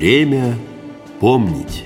Время помнить.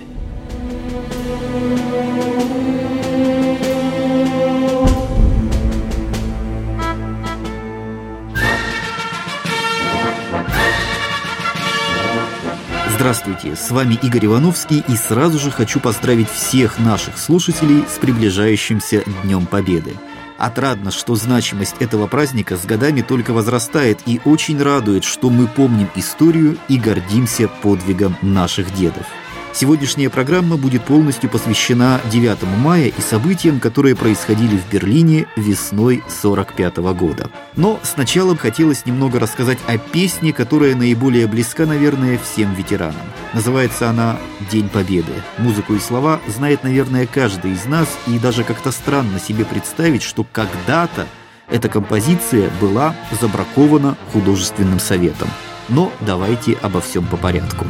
Здравствуйте, с вами Игорь Ивановский и сразу же хочу поздравить всех наших слушателей с приближающимся Днем Победы. Отрадно, что значимость этого праздника с годами только возрастает и очень радует, что мы помним историю и гордимся подвигом наших дедов. Сегодняшняя программа будет полностью посвящена 9 мая и событиям, которые происходили в Берлине весной 45 года. Но сначала хотелось немного рассказать о песне, которая наиболее близка, наверное, всем ветеранам. Называется она «День Победы». Музыку и слова знает, наверное, каждый из нас, и даже как-то странно себе представить, что когда-то эта композиция была забракована художественным советом. Но давайте обо всем по порядку.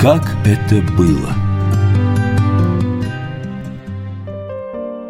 Как это было?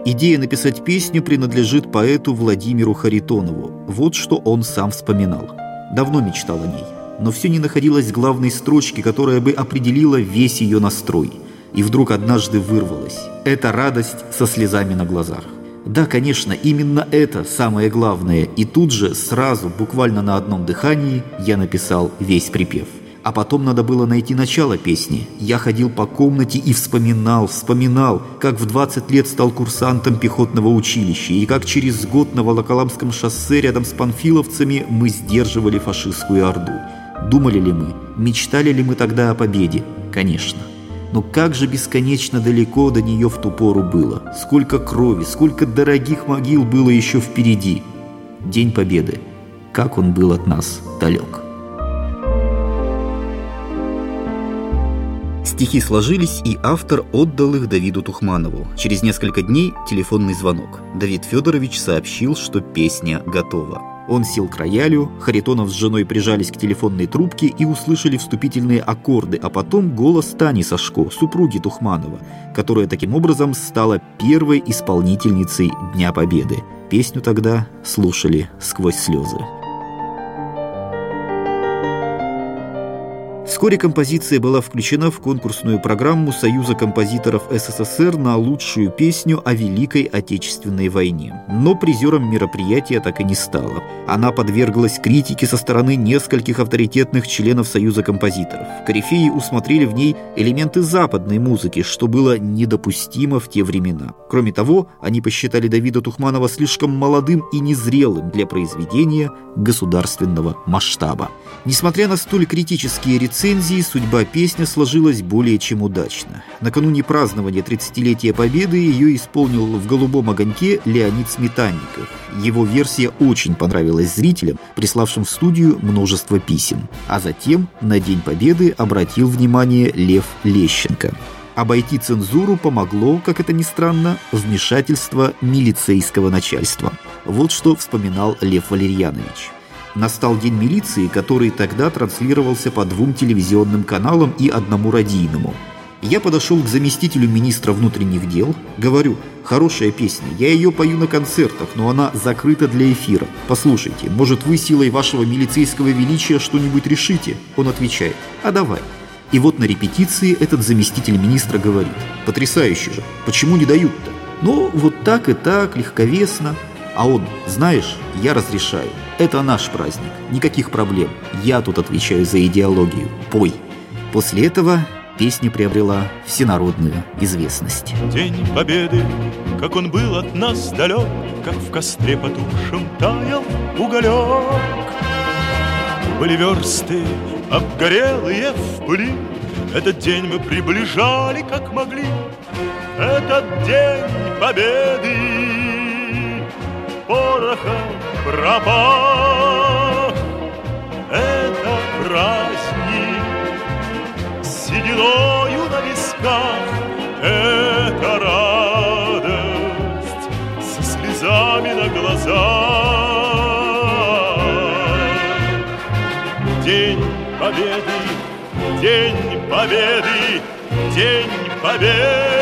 Идея написать песню принадлежит поэту Владимиру Харитонову. Вот что он сам вспоминал. Давно мечтал о ней, но все не находилось главной строчки, которая бы определила весь ее настрой. И вдруг однажды вырвалась. Это радость со слезами на глазах. Да, конечно, именно это самое главное. И тут же, сразу, буквально на одном дыхании, я написал весь припев. А потом надо было найти начало песни. Я ходил по комнате и вспоминал, вспоминал, как в 20 лет стал курсантом пехотного училища, и как через год на Волоколамском шоссе рядом с панфиловцами мы сдерживали фашистскую орду. Думали ли мы, мечтали ли мы тогда о победе? Конечно. Но как же бесконечно далеко до нее в ту пору было. Сколько крови, сколько дорогих могил было еще впереди. День Победы. Как он был от нас далек. Стихи сложились, и автор отдал их Давиду Тухманову. Через несколько дней телефонный звонок. Давид Федорович сообщил, что песня готова. Он сел к роялю, Харитонов с женой прижались к телефонной трубке и услышали вступительные аккорды, а потом голос Тани Сашко, супруги Тухманова, которая таким образом стала первой исполнительницей Дня Победы. Песню тогда слушали сквозь слезы. Вскоре композиция была включена в конкурсную программу Союза композиторов СССР на лучшую песню о Великой Отечественной войне. Но призером мероприятия так и не стала. Она подверглась критике со стороны нескольких авторитетных членов Союза композиторов. Корифеи усмотрели в ней элементы западной музыки, что было недопустимо в те времена. Кроме того, они посчитали Давида Тухманова слишком молодым и незрелым для произведения государственного масштаба. Несмотря на столь критические рецензии, рецензии судьба песни сложилась более чем удачно. Накануне празднования 30-летия Победы ее исполнил в «Голубом огоньке» Леонид Сметанников. Его версия очень понравилась зрителям, приславшим в студию множество писем. А затем на День Победы обратил внимание Лев Лещенко. Обойти цензуру помогло, как это ни странно, вмешательство милицейского начальства. Вот что вспоминал Лев Валерьянович настал День милиции, который тогда транслировался по двум телевизионным каналам и одному радийному. Я подошел к заместителю министра внутренних дел, говорю, хорошая песня, я ее пою на концертах, но она закрыта для эфира. Послушайте, может вы силой вашего милицейского величия что-нибудь решите? Он отвечает, а давай. И вот на репетиции этот заместитель министра говорит, потрясающе же, почему не дают-то? Ну, вот так и так, легковесно. А он, знаешь, я разрешаю. Это наш праздник, никаких проблем. Я тут отвечаю за идеологию. Пой. После этого песня приобрела всенародную известность. День Победы, как он был от нас далек, Как в костре потухшем таял уголек. Были версты обгорелые в пыли, Этот день мы приближали, как могли. Этот день Победы пороха пропах. Это праздник с сединою на висках, это радость со слезами на глазах. День Победы, День Победы, День Победы.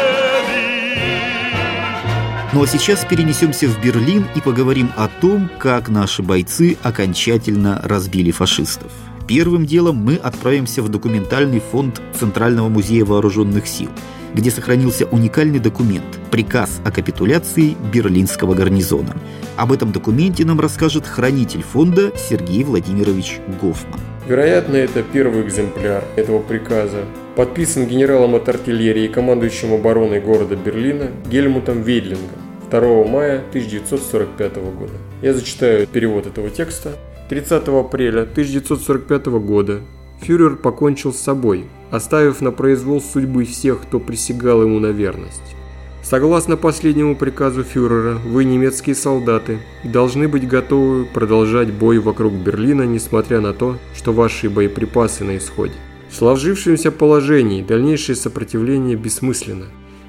Ну а сейчас перенесемся в Берлин и поговорим о том, как наши бойцы окончательно разбили фашистов. Первым делом мы отправимся в документальный фонд Центрального музея вооруженных сил, где сохранился уникальный документ – приказ о капитуляции Берлинского гарнизона. Об этом документе нам расскажет хранитель фонда Сергей Владимирович Гофман. Вероятно, это первый экземпляр этого приказа. Подписан генералом от артиллерии и командующим обороной города Берлина Гельмутом Вейдлингом 2 мая 1945 года. Я зачитаю перевод этого текста. 30 апреля 1945 года фюрер покончил с собой, оставив на произвол судьбы всех, кто присягал ему на верность. Согласно последнему приказу фюрера, вы, немецкие солдаты, должны быть готовы продолжать бой вокруг Берлина, несмотря на то, что ваши боеприпасы на исходе. В сложившемся положении дальнейшее сопротивление бессмысленно.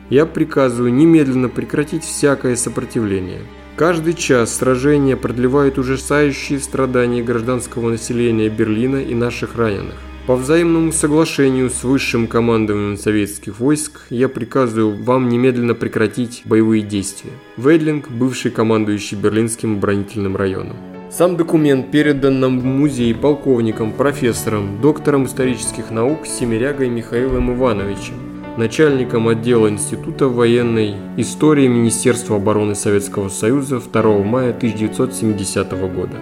Я приказываю немедленно прекратить всякое сопротивление. Каждый час сражения продлевает ужасающие страдания гражданского населения Берлина и наших раненых. По взаимному соглашению с высшим командованием советских войск я приказываю вам немедленно прекратить боевые действия. Вейдлинг, бывший командующий Берлинским оборонительным районом. Сам документ передан нам в музей полковником, профессором, доктором исторических наук Семерягой Михаилом Ивановичем, начальником отдела Института военной истории Министерства обороны Советского Союза 2 мая 1970 года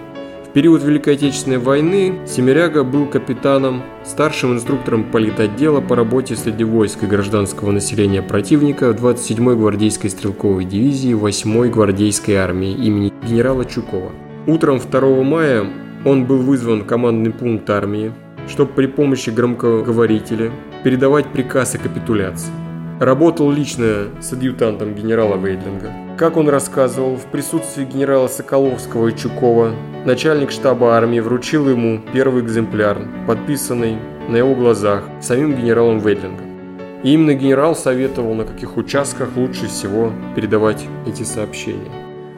период Великой Отечественной войны Семеряга был капитаном, старшим инструктором политотдела по работе среди войск и гражданского населения противника 27-й гвардейской стрелковой дивизии 8-й гвардейской армии имени генерала Чукова. Утром 2 мая он был вызван в командный пункт армии, чтобы при помощи громкоговорителя передавать приказ о капитуляции. Работал лично с адъютантом генерала Вейдлинга. Как он рассказывал, в присутствии генерала Соколовского и Чукова начальник штаба армии вручил ему первый экземпляр, подписанный на его глазах самим генералом Вейдлингом. И именно генерал советовал, на каких участках лучше всего передавать эти сообщения.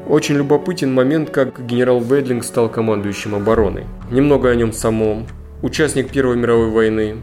Очень любопытен момент, как генерал Вейдлинг стал командующим обороной. Немного о нем самом. Участник Первой мировой войны,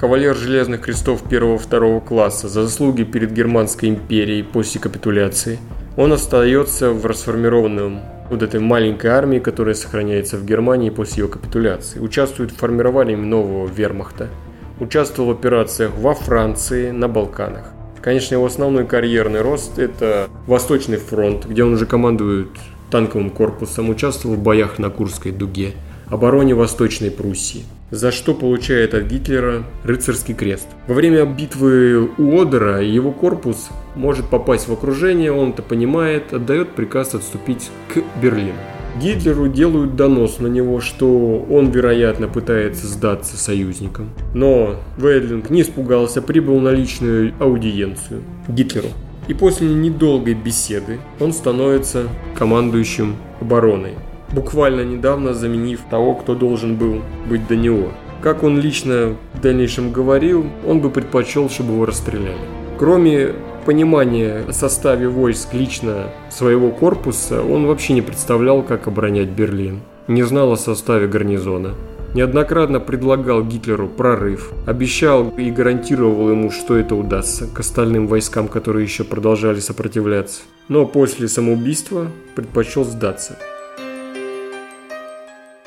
кавалер Железных крестов первого-второго класса за заслуги перед Германской империей после капитуляции, он остается в расформированном вот этой маленькой армии, которая сохраняется в Германии после ее капитуляции. Участвует в формировании нового вермахта. Участвовал в операциях во Франции, на Балканах. Конечно, его основной карьерный рост – это Восточный фронт, где он уже командует танковым корпусом, участвовал в боях на Курской дуге, обороне Восточной Пруссии за что получает от Гитлера рыцарский крест. Во время битвы у Одера его корпус может попасть в окружение, он это понимает, отдает приказ отступить к Берлину. Гитлеру делают донос на него, что он, вероятно, пытается сдаться союзникам. Но Вейдлинг не испугался, прибыл на личную аудиенцию Гитлеру. И после недолгой беседы он становится командующим обороной буквально недавно заменив того, кто должен был быть до него. Как он лично в дальнейшем говорил, он бы предпочел, чтобы его расстреляли. Кроме понимания о составе войск лично своего корпуса, он вообще не представлял, как оборонять Берлин. Не знал о составе гарнизона. Неоднократно предлагал Гитлеру прорыв, обещал и гарантировал ему, что это удастся к остальным войскам, которые еще продолжали сопротивляться. Но после самоубийства предпочел сдаться.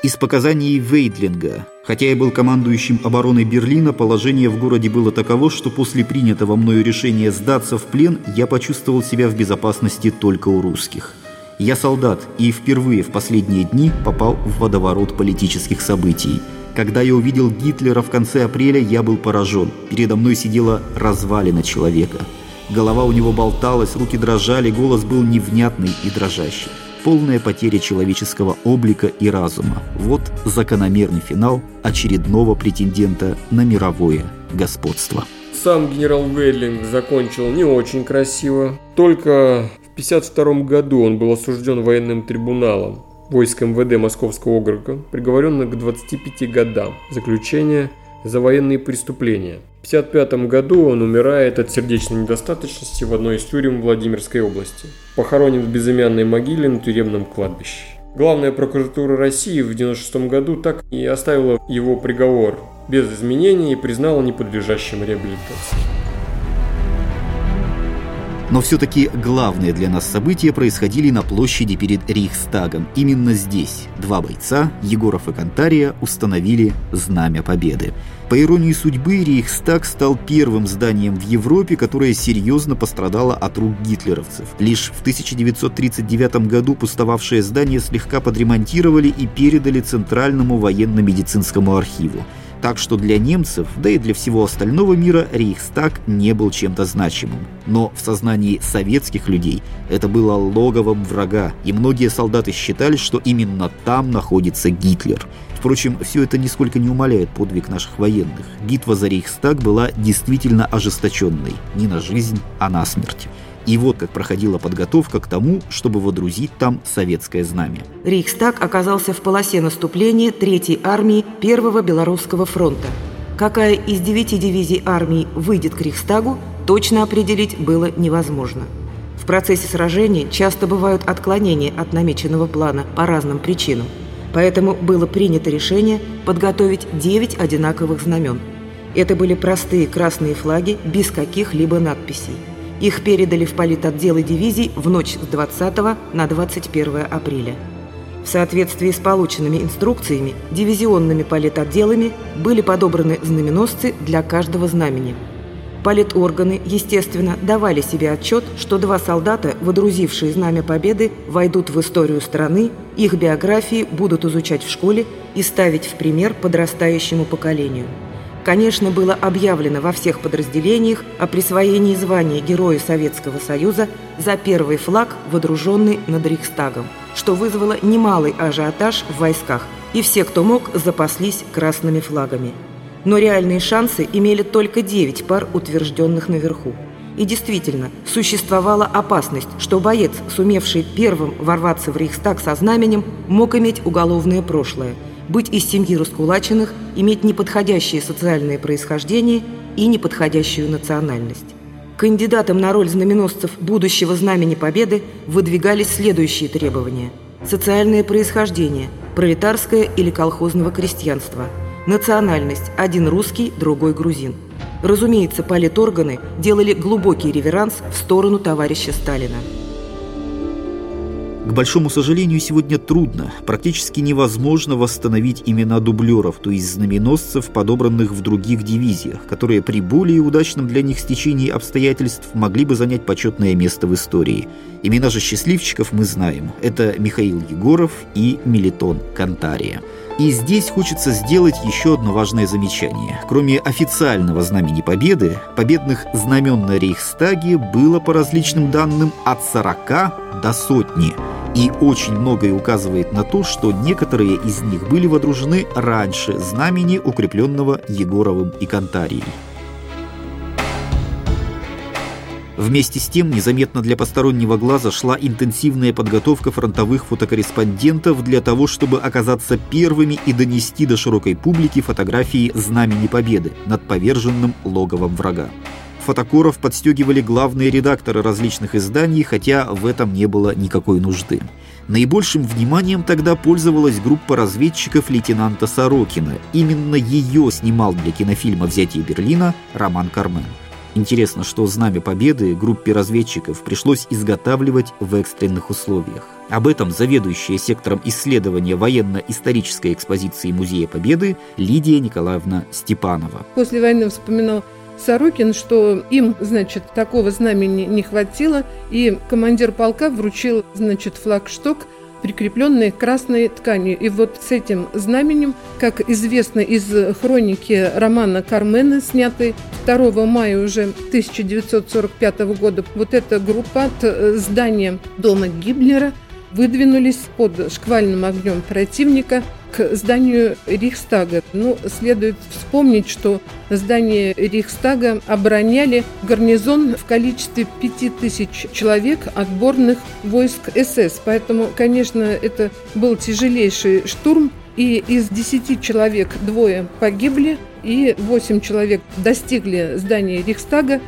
Из показаний Вейдлинга. Хотя я был командующим обороной Берлина, положение в городе было таково, что после принятого мною решения сдаться в плен, я почувствовал себя в безопасности только у русских. Я солдат и впервые в последние дни попал в водоворот политических событий. Когда я увидел Гитлера в конце апреля, я был поражен. Передо мной сидела развалина человека. Голова у него болталась, руки дрожали, голос был невнятный и дрожащий полная потеря человеческого облика и разума. Вот закономерный финал очередного претендента на мировое господство. Сам генерал Вейдлинг закончил не очень красиво. Только в 1952 году он был осужден военным трибуналом войск МВД Московского округа, приговорен к 25 годам заключения за военные преступления. В 1955 году он умирает от сердечной недостаточности в одной из тюрем Владимирской области. Похоронен в безымянной могиле на тюремном кладбище. Главная прокуратура России в 1996 году так и оставила его приговор без изменений и признала неподлежащим реабилитации. Но все-таки главные для нас события происходили на площади перед Рейхстагом. Именно здесь два бойца, Егоров и Кантария, установили Знамя Победы. По иронии судьбы, Рейхстаг стал первым зданием в Европе, которое серьезно пострадало от рук гитлеровцев. Лишь в 1939 году пустовавшее здание слегка подремонтировали и передали Центральному военно-медицинскому архиву так что для немцев, да и для всего остального мира Рейхстаг не был чем-то значимым. Но в сознании советских людей это было логовом врага, и многие солдаты считали, что именно там находится Гитлер. Впрочем, все это нисколько не умаляет подвиг наших военных. Битва за Рейхстаг была действительно ожесточенной. Не на жизнь, а на смерть. И вот как проходила подготовка к тому, чтобы водрузить там советское знамя. Рейхстаг оказался в полосе наступления Третьей армии Первого Белорусского фронта. Какая из девяти дивизий армии выйдет к Рейхстагу, точно определить было невозможно. В процессе сражений часто бывают отклонения от намеченного плана по разным причинам. Поэтому было принято решение подготовить 9 одинаковых знамен. Это были простые красные флаги без каких-либо надписей. Их передали в политотделы дивизий в ночь с 20 на 21 апреля. В соответствии с полученными инструкциями, дивизионными политотделами были подобраны знаменосцы для каждого знамени. Политорганы, естественно, давали себе отчет, что два солдата, водрузившие знамя победы, войдут в историю страны, их биографии будут изучать в школе и ставить в пример подрастающему поколению – конечно, было объявлено во всех подразделениях о присвоении звания Героя Советского Союза за первый флаг, водруженный над Рейхстагом, что вызвало немалый ажиотаж в войсках, и все, кто мог, запаслись красными флагами. Но реальные шансы имели только 9 пар, утвержденных наверху. И действительно, существовала опасность, что боец, сумевший первым ворваться в Рейхстаг со знаменем, мог иметь уголовное прошлое – быть из семьи раскулаченных, иметь неподходящее социальное происхождение и неподходящую национальность. Кандидатам на роль знаменосцев будущего Знамени Победы выдвигались следующие требования. Социальное происхождение, пролетарское или колхозного крестьянства, национальность – один русский, другой грузин. Разумеется, политорганы делали глубокий реверанс в сторону товарища Сталина. К большому сожалению, сегодня трудно, практически невозможно восстановить имена дублеров, то есть знаменосцев, подобранных в других дивизиях, которые при более удачном для них стечении обстоятельств могли бы занять почетное место в истории. Имена же счастливчиков мы знаем. Это Михаил Егоров и Мелитон Кантария. И здесь хочется сделать еще одно важное замечание. Кроме официального знамени Победы, победных знамен на Рейхстаге было по различным данным от 40 до сотни – и очень многое указывает на то, что некоторые из них были водружены раньше знамени, укрепленного Егоровым и Кантарией. Вместе с тем, незаметно для постороннего глаза шла интенсивная подготовка фронтовых фотокорреспондентов для того, чтобы оказаться первыми и донести до широкой публики фотографии Знамени Победы над поверженным логовом врага фотокоров подстегивали главные редакторы различных изданий, хотя в этом не было никакой нужды. Наибольшим вниманием тогда пользовалась группа разведчиков лейтенанта Сорокина. Именно ее снимал для кинофильма «Взятие Берлина» Роман Кармен. Интересно, что Знамя Победы группе разведчиков пришлось изготавливать в экстренных условиях. Об этом заведующая сектором исследования военно-исторической экспозиции Музея Победы Лидия Николаевна Степанова. После войны вспоминал Сорокин, что им, значит, такого знамени не хватило, и командир полка вручил, значит, флагшток, прикрепленный красной тканью. И вот с этим знаменем, как известно из хроники романа Кармена, снятой 2 мая уже 1945 года, вот эта группа от э, здания дома Гиблера выдвинулись под шквальным огнем противника к зданию Рейхстага. Ну, следует вспомнить, что здание Рейхстага обороняли гарнизон в количестве 5000 человек отборных войск СС. Поэтому, конечно, это был тяжелейший штурм, и из 10 человек двое погибли, и 8 человек достигли здания Рейхстага.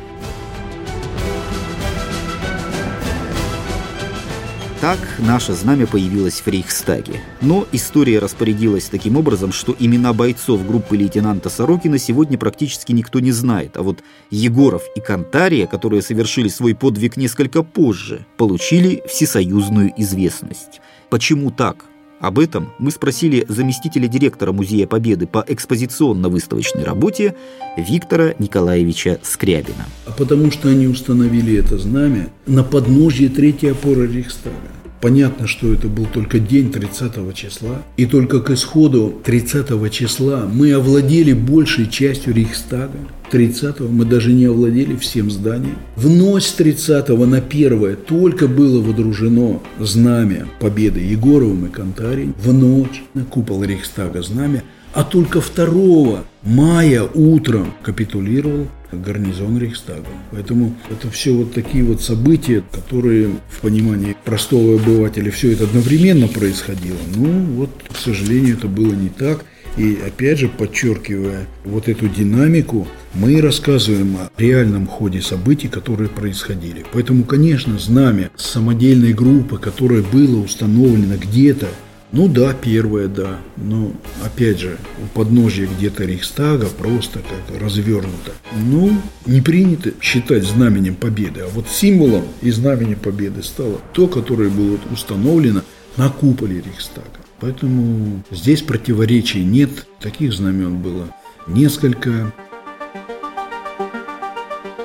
Как наше знамя появилось в Рейхстаге. Но история распорядилась таким образом, что имена бойцов группы лейтенанта Сорокина сегодня практически никто не знает, а вот Егоров и Кантария, которые совершили свой подвиг несколько позже, получили всесоюзную известность. Почему так? Об этом мы спросили заместителя директора Музея Победы по экспозиционно-выставочной работе Виктора Николаевича Скрябина. Потому что они установили это знамя на подножье третьей опоры Рейхстага. Понятно, что это был только день 30 числа, и только к исходу 30 числа мы овладели большей частью Рейхстага. 30 мы даже не овладели всем зданием. В ночь с 30 на 1 только было водружено знамя победы Егоровым и Кантарин. В ночь на купол Рейхстага знамя а только 2 мая утром капитулировал гарнизон Рейхстага. Поэтому это все вот такие вот события, которые в понимании простого обывателя все это одновременно происходило. Ну вот, к сожалению, это было не так. И опять же, подчеркивая вот эту динамику, мы рассказываем о реальном ходе событий, которые происходили. Поэтому, конечно, знамя самодельной группы, которое было установлено где-то ну да, первое, да. Но опять же, у подножия где-то Рейхстага просто как развернуто. Ну, не принято считать знаменем победы, а вот символом и знаменем победы стало то, которое было установлено на куполе Рейхстага. Поэтому здесь противоречий нет. Таких знамен было несколько.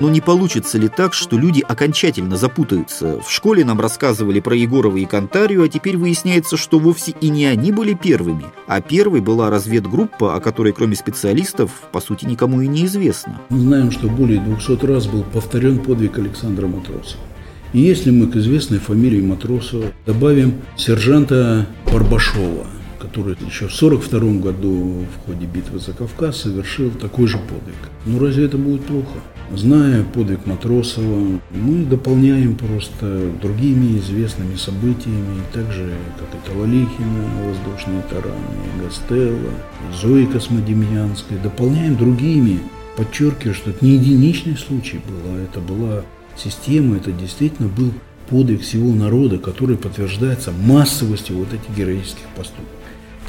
Но не получится ли так, что люди окончательно запутаются? В школе нам рассказывали про Егорова и Кантарию, а теперь выясняется, что вовсе и не они были первыми, а первой была разведгруппа, о которой кроме специалистов, по сути, никому и не известно. Мы знаем, что более 200 раз был повторен подвиг Александра Матросова. И если мы к известной фамилии Матросова добавим сержанта Барбашова, который еще в 1942 году в ходе битвы за Кавказ совершил такой же подвиг. Ну разве это будет плохо? Зная подвиг Матросова, мы дополняем просто другими известными событиями, так же, как и Талалихина, воздушные тараны, Гастелла, Зои Космодемьянской, дополняем другими, подчеркивая, что это не единичный случай был, а это была система, это действительно был подвиг всего народа, который подтверждается массовостью вот этих героических поступков.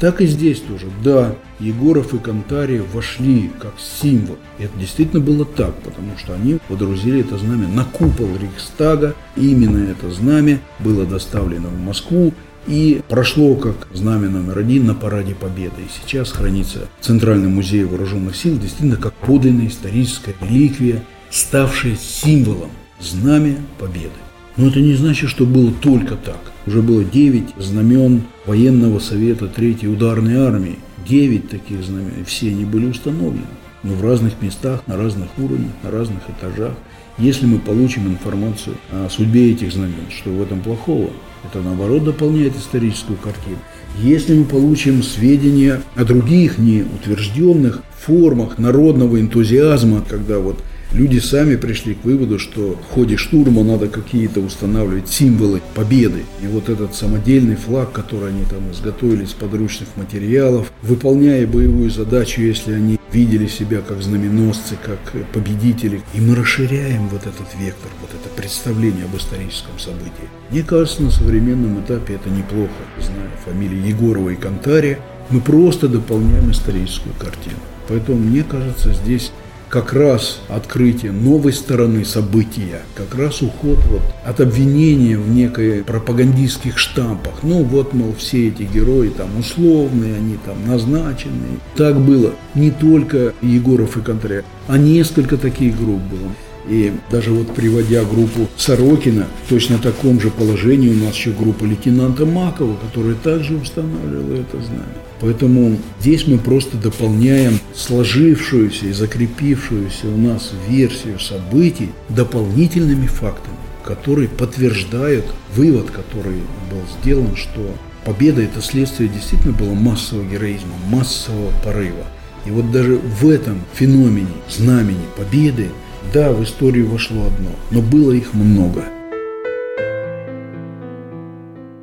Так и здесь тоже. Да, Егоров и Кантария вошли как символ. И это действительно было так, потому что они водрузили это знамя на купол Рейхстага. Именно это знамя было доставлено в Москву и прошло как знамя номер один на параде Победы. И сейчас хранится в Центральном музее вооруженных сил действительно как подлинная историческая реликвия, ставшая символом знамя Победы. Но это не значит, что было только так. Уже было 9 знамен военного совета Третьей ударной армии. 9 таких знамен, все они были установлены. Но в разных местах, на разных уровнях, на разных этажах. Если мы получим информацию о судьбе этих знамен, что в этом плохого, это наоборот дополняет историческую картину. Если мы получим сведения о других неутвержденных формах народного энтузиазма, когда вот Люди сами пришли к выводу, что в ходе штурма надо какие-то устанавливать символы победы. И вот этот самодельный флаг, который они там изготовили из подручных материалов, выполняя боевую задачу, если они видели себя как знаменосцы, как победители. И мы расширяем вот этот вектор, вот это представление об историческом событии. Мне кажется, на современном этапе это неплохо. Зная фамилии Егорова и Кантария, мы просто дополняем историческую картину. Поэтому мне кажется, здесь как раз открытие новой стороны события, как раз уход вот от обвинения в некой пропагандистских штампах. Ну вот, мол, все эти герои там условные, они там назначенные. Так было не только Егоров и Контря, а несколько таких групп было. И даже вот приводя группу Сорокина, в точно таком же положении у нас еще группа лейтенанта Макова, которая также устанавливала это знамя. Поэтому здесь мы просто дополняем сложившуюся и закрепившуюся у нас версию событий дополнительными фактами, которые подтверждают вывод, который был сделан, что победа – это следствие действительно было массового героизма, массового порыва. И вот даже в этом феномене, знамени победы, да, в историю вошло одно, но было их много –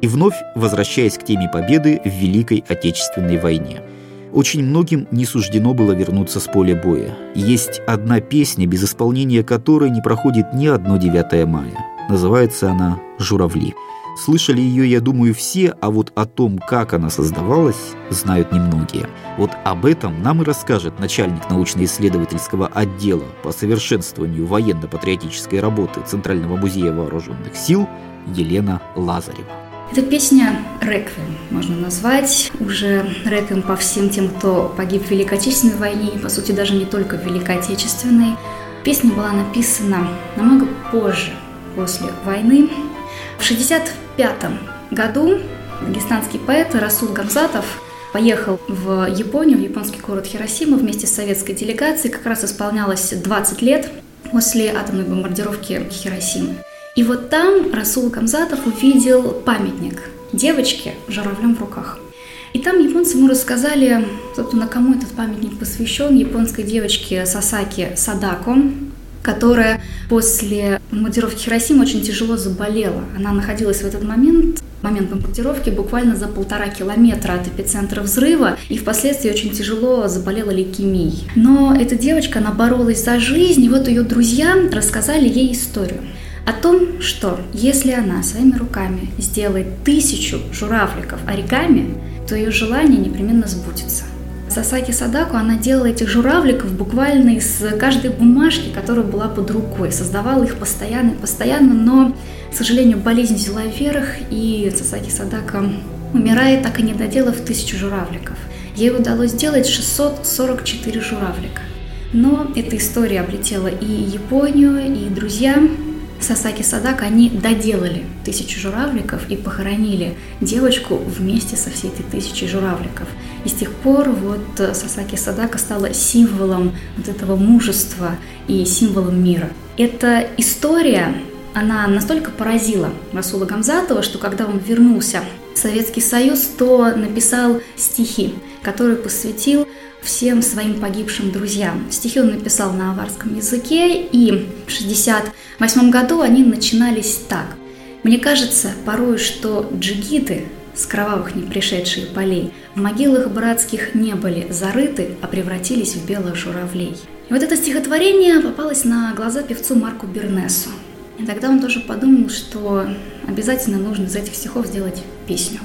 и вновь возвращаясь к теме победы в Великой Отечественной войне. Очень многим не суждено было вернуться с поля боя. Есть одна песня, без исполнения которой не проходит ни одно 9 мая. Называется она «Журавли». Слышали ее, я думаю, все, а вот о том, как она создавалась, знают немногие. Вот об этом нам и расскажет начальник научно-исследовательского отдела по совершенствованию военно-патриотической работы Центрального музея вооруженных сил Елена Лазарева. Эта песня «Реквием» можно назвать. Уже реквием по всем тем, кто погиб в Великой Отечественной войне, и, по сути, даже не только в Великой Отечественной. Песня была написана намного позже, после войны. В 1965 году дагестанский поэт Расул Гамзатов поехал в Японию, в японский город Хиросима вместе с советской делегацией. Как раз исполнялось 20 лет после атомной бомбардировки Хиросимы. И вот там Расул Гамзатов увидел памятник девочке с журавлем в руках. И там японцы ему рассказали, собственно, кому этот памятник посвящен, японской девочке Сасаки Садако, которая после бомбардировки Хиросимы очень тяжело заболела. Она находилась в этот момент, момент бомбардировки, буквально за полтора километра от эпицентра взрыва, и впоследствии очень тяжело заболела лейкемией. Но эта девочка, она боролась за жизнь, и вот ее друзья рассказали ей историю о том, что если она своими руками сделает тысячу журавликов оригами, то ее желание непременно сбудется. Сасаки Садаку, она делала этих журавликов буквально из каждой бумажки, которая была под рукой, создавала их постоянно и постоянно, но, к сожалению, болезнь взяла вверх, и Сасаки Садака умирает, так и не доделав тысячу журавликов. Ей удалось сделать 644 журавлика. Но эта история облетела и Японию, и друзья Сасаки Садак, они доделали тысячу журавликов и похоронили девочку вместе со всей этой тысячей журавликов. И с тех пор вот Сасаки Садака стала символом вот этого мужества и символом мира. Эта история, она настолько поразила Расула Гамзатова, что когда он вернулся Советский Союз, то написал стихи, которые посвятил всем своим погибшим друзьям. Стихи он написал на аварском языке, и в 1968 году они начинались так. Мне кажется порой, что джигиты с кровавых непришедшие полей в могилах братских не были зарыты, а превратились в белых журавлей. И вот это стихотворение попалось на глаза певцу Марку Бернесу. И тогда он тоже подумал, что обязательно нужно из этих стихов сделать песню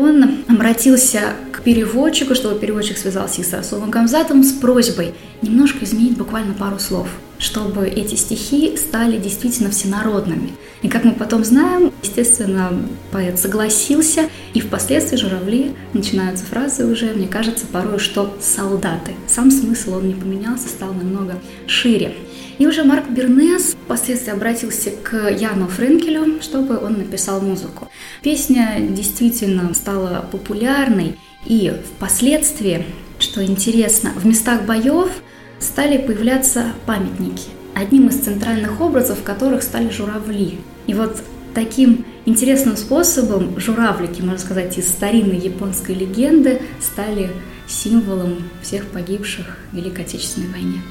он обратился к переводчику, чтобы переводчик связался с Расулом Гамзатом с просьбой немножко изменить буквально пару слов, чтобы эти стихи стали действительно всенародными. И как мы потом знаем, естественно, поэт согласился, и впоследствии журавли начинаются фразы уже, мне кажется, порой, что солдаты. Сам смысл он не поменялся, стал намного шире. И уже Марк Бернес впоследствии обратился к Яну Френкелю, чтобы он написал музыку. Песня действительно стала популярной, и впоследствии, что интересно, в местах боев стали появляться памятники. Одним из центральных образов которых стали журавли. И вот таким интересным способом журавлики, можно сказать, из старинной японской легенды стали символом всех погибших в Великой Отечественной войне.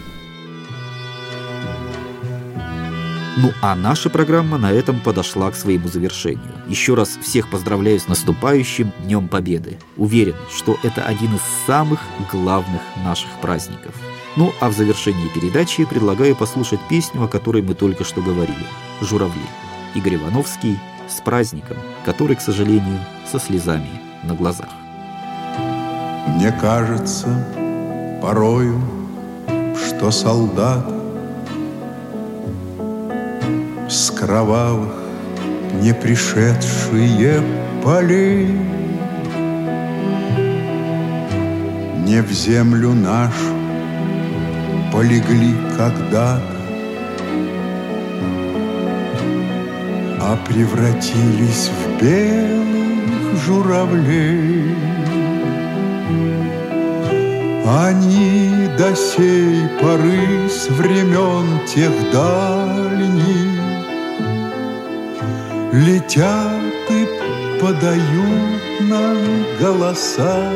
Ну а наша программа на этом подошла к своему завершению. Еще раз всех поздравляю с наступающим Днем Победы. Уверен, что это один из самых главных наших праздников. Ну а в завершении передачи предлагаю послушать песню, о которой мы только что говорили. «Журавли». Игорь Ивановский с праздником, который, к сожалению, со слезами на глазах. Мне кажется порою, что солдат с кровавых не пришедшие полей. Не в землю нашу полегли когда-то, а превратились в белых журавлей. Они до сей поры с времен тех дальних Летят и подают нам голоса.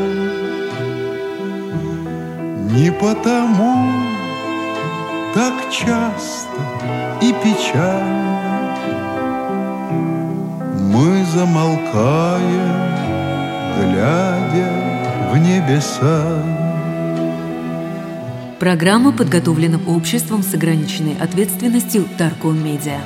Не потому так часто и печально. Мы замолкаем, глядя в небеса. Программа подготовлена обществом с ограниченной ответственностью Таркон Медиа.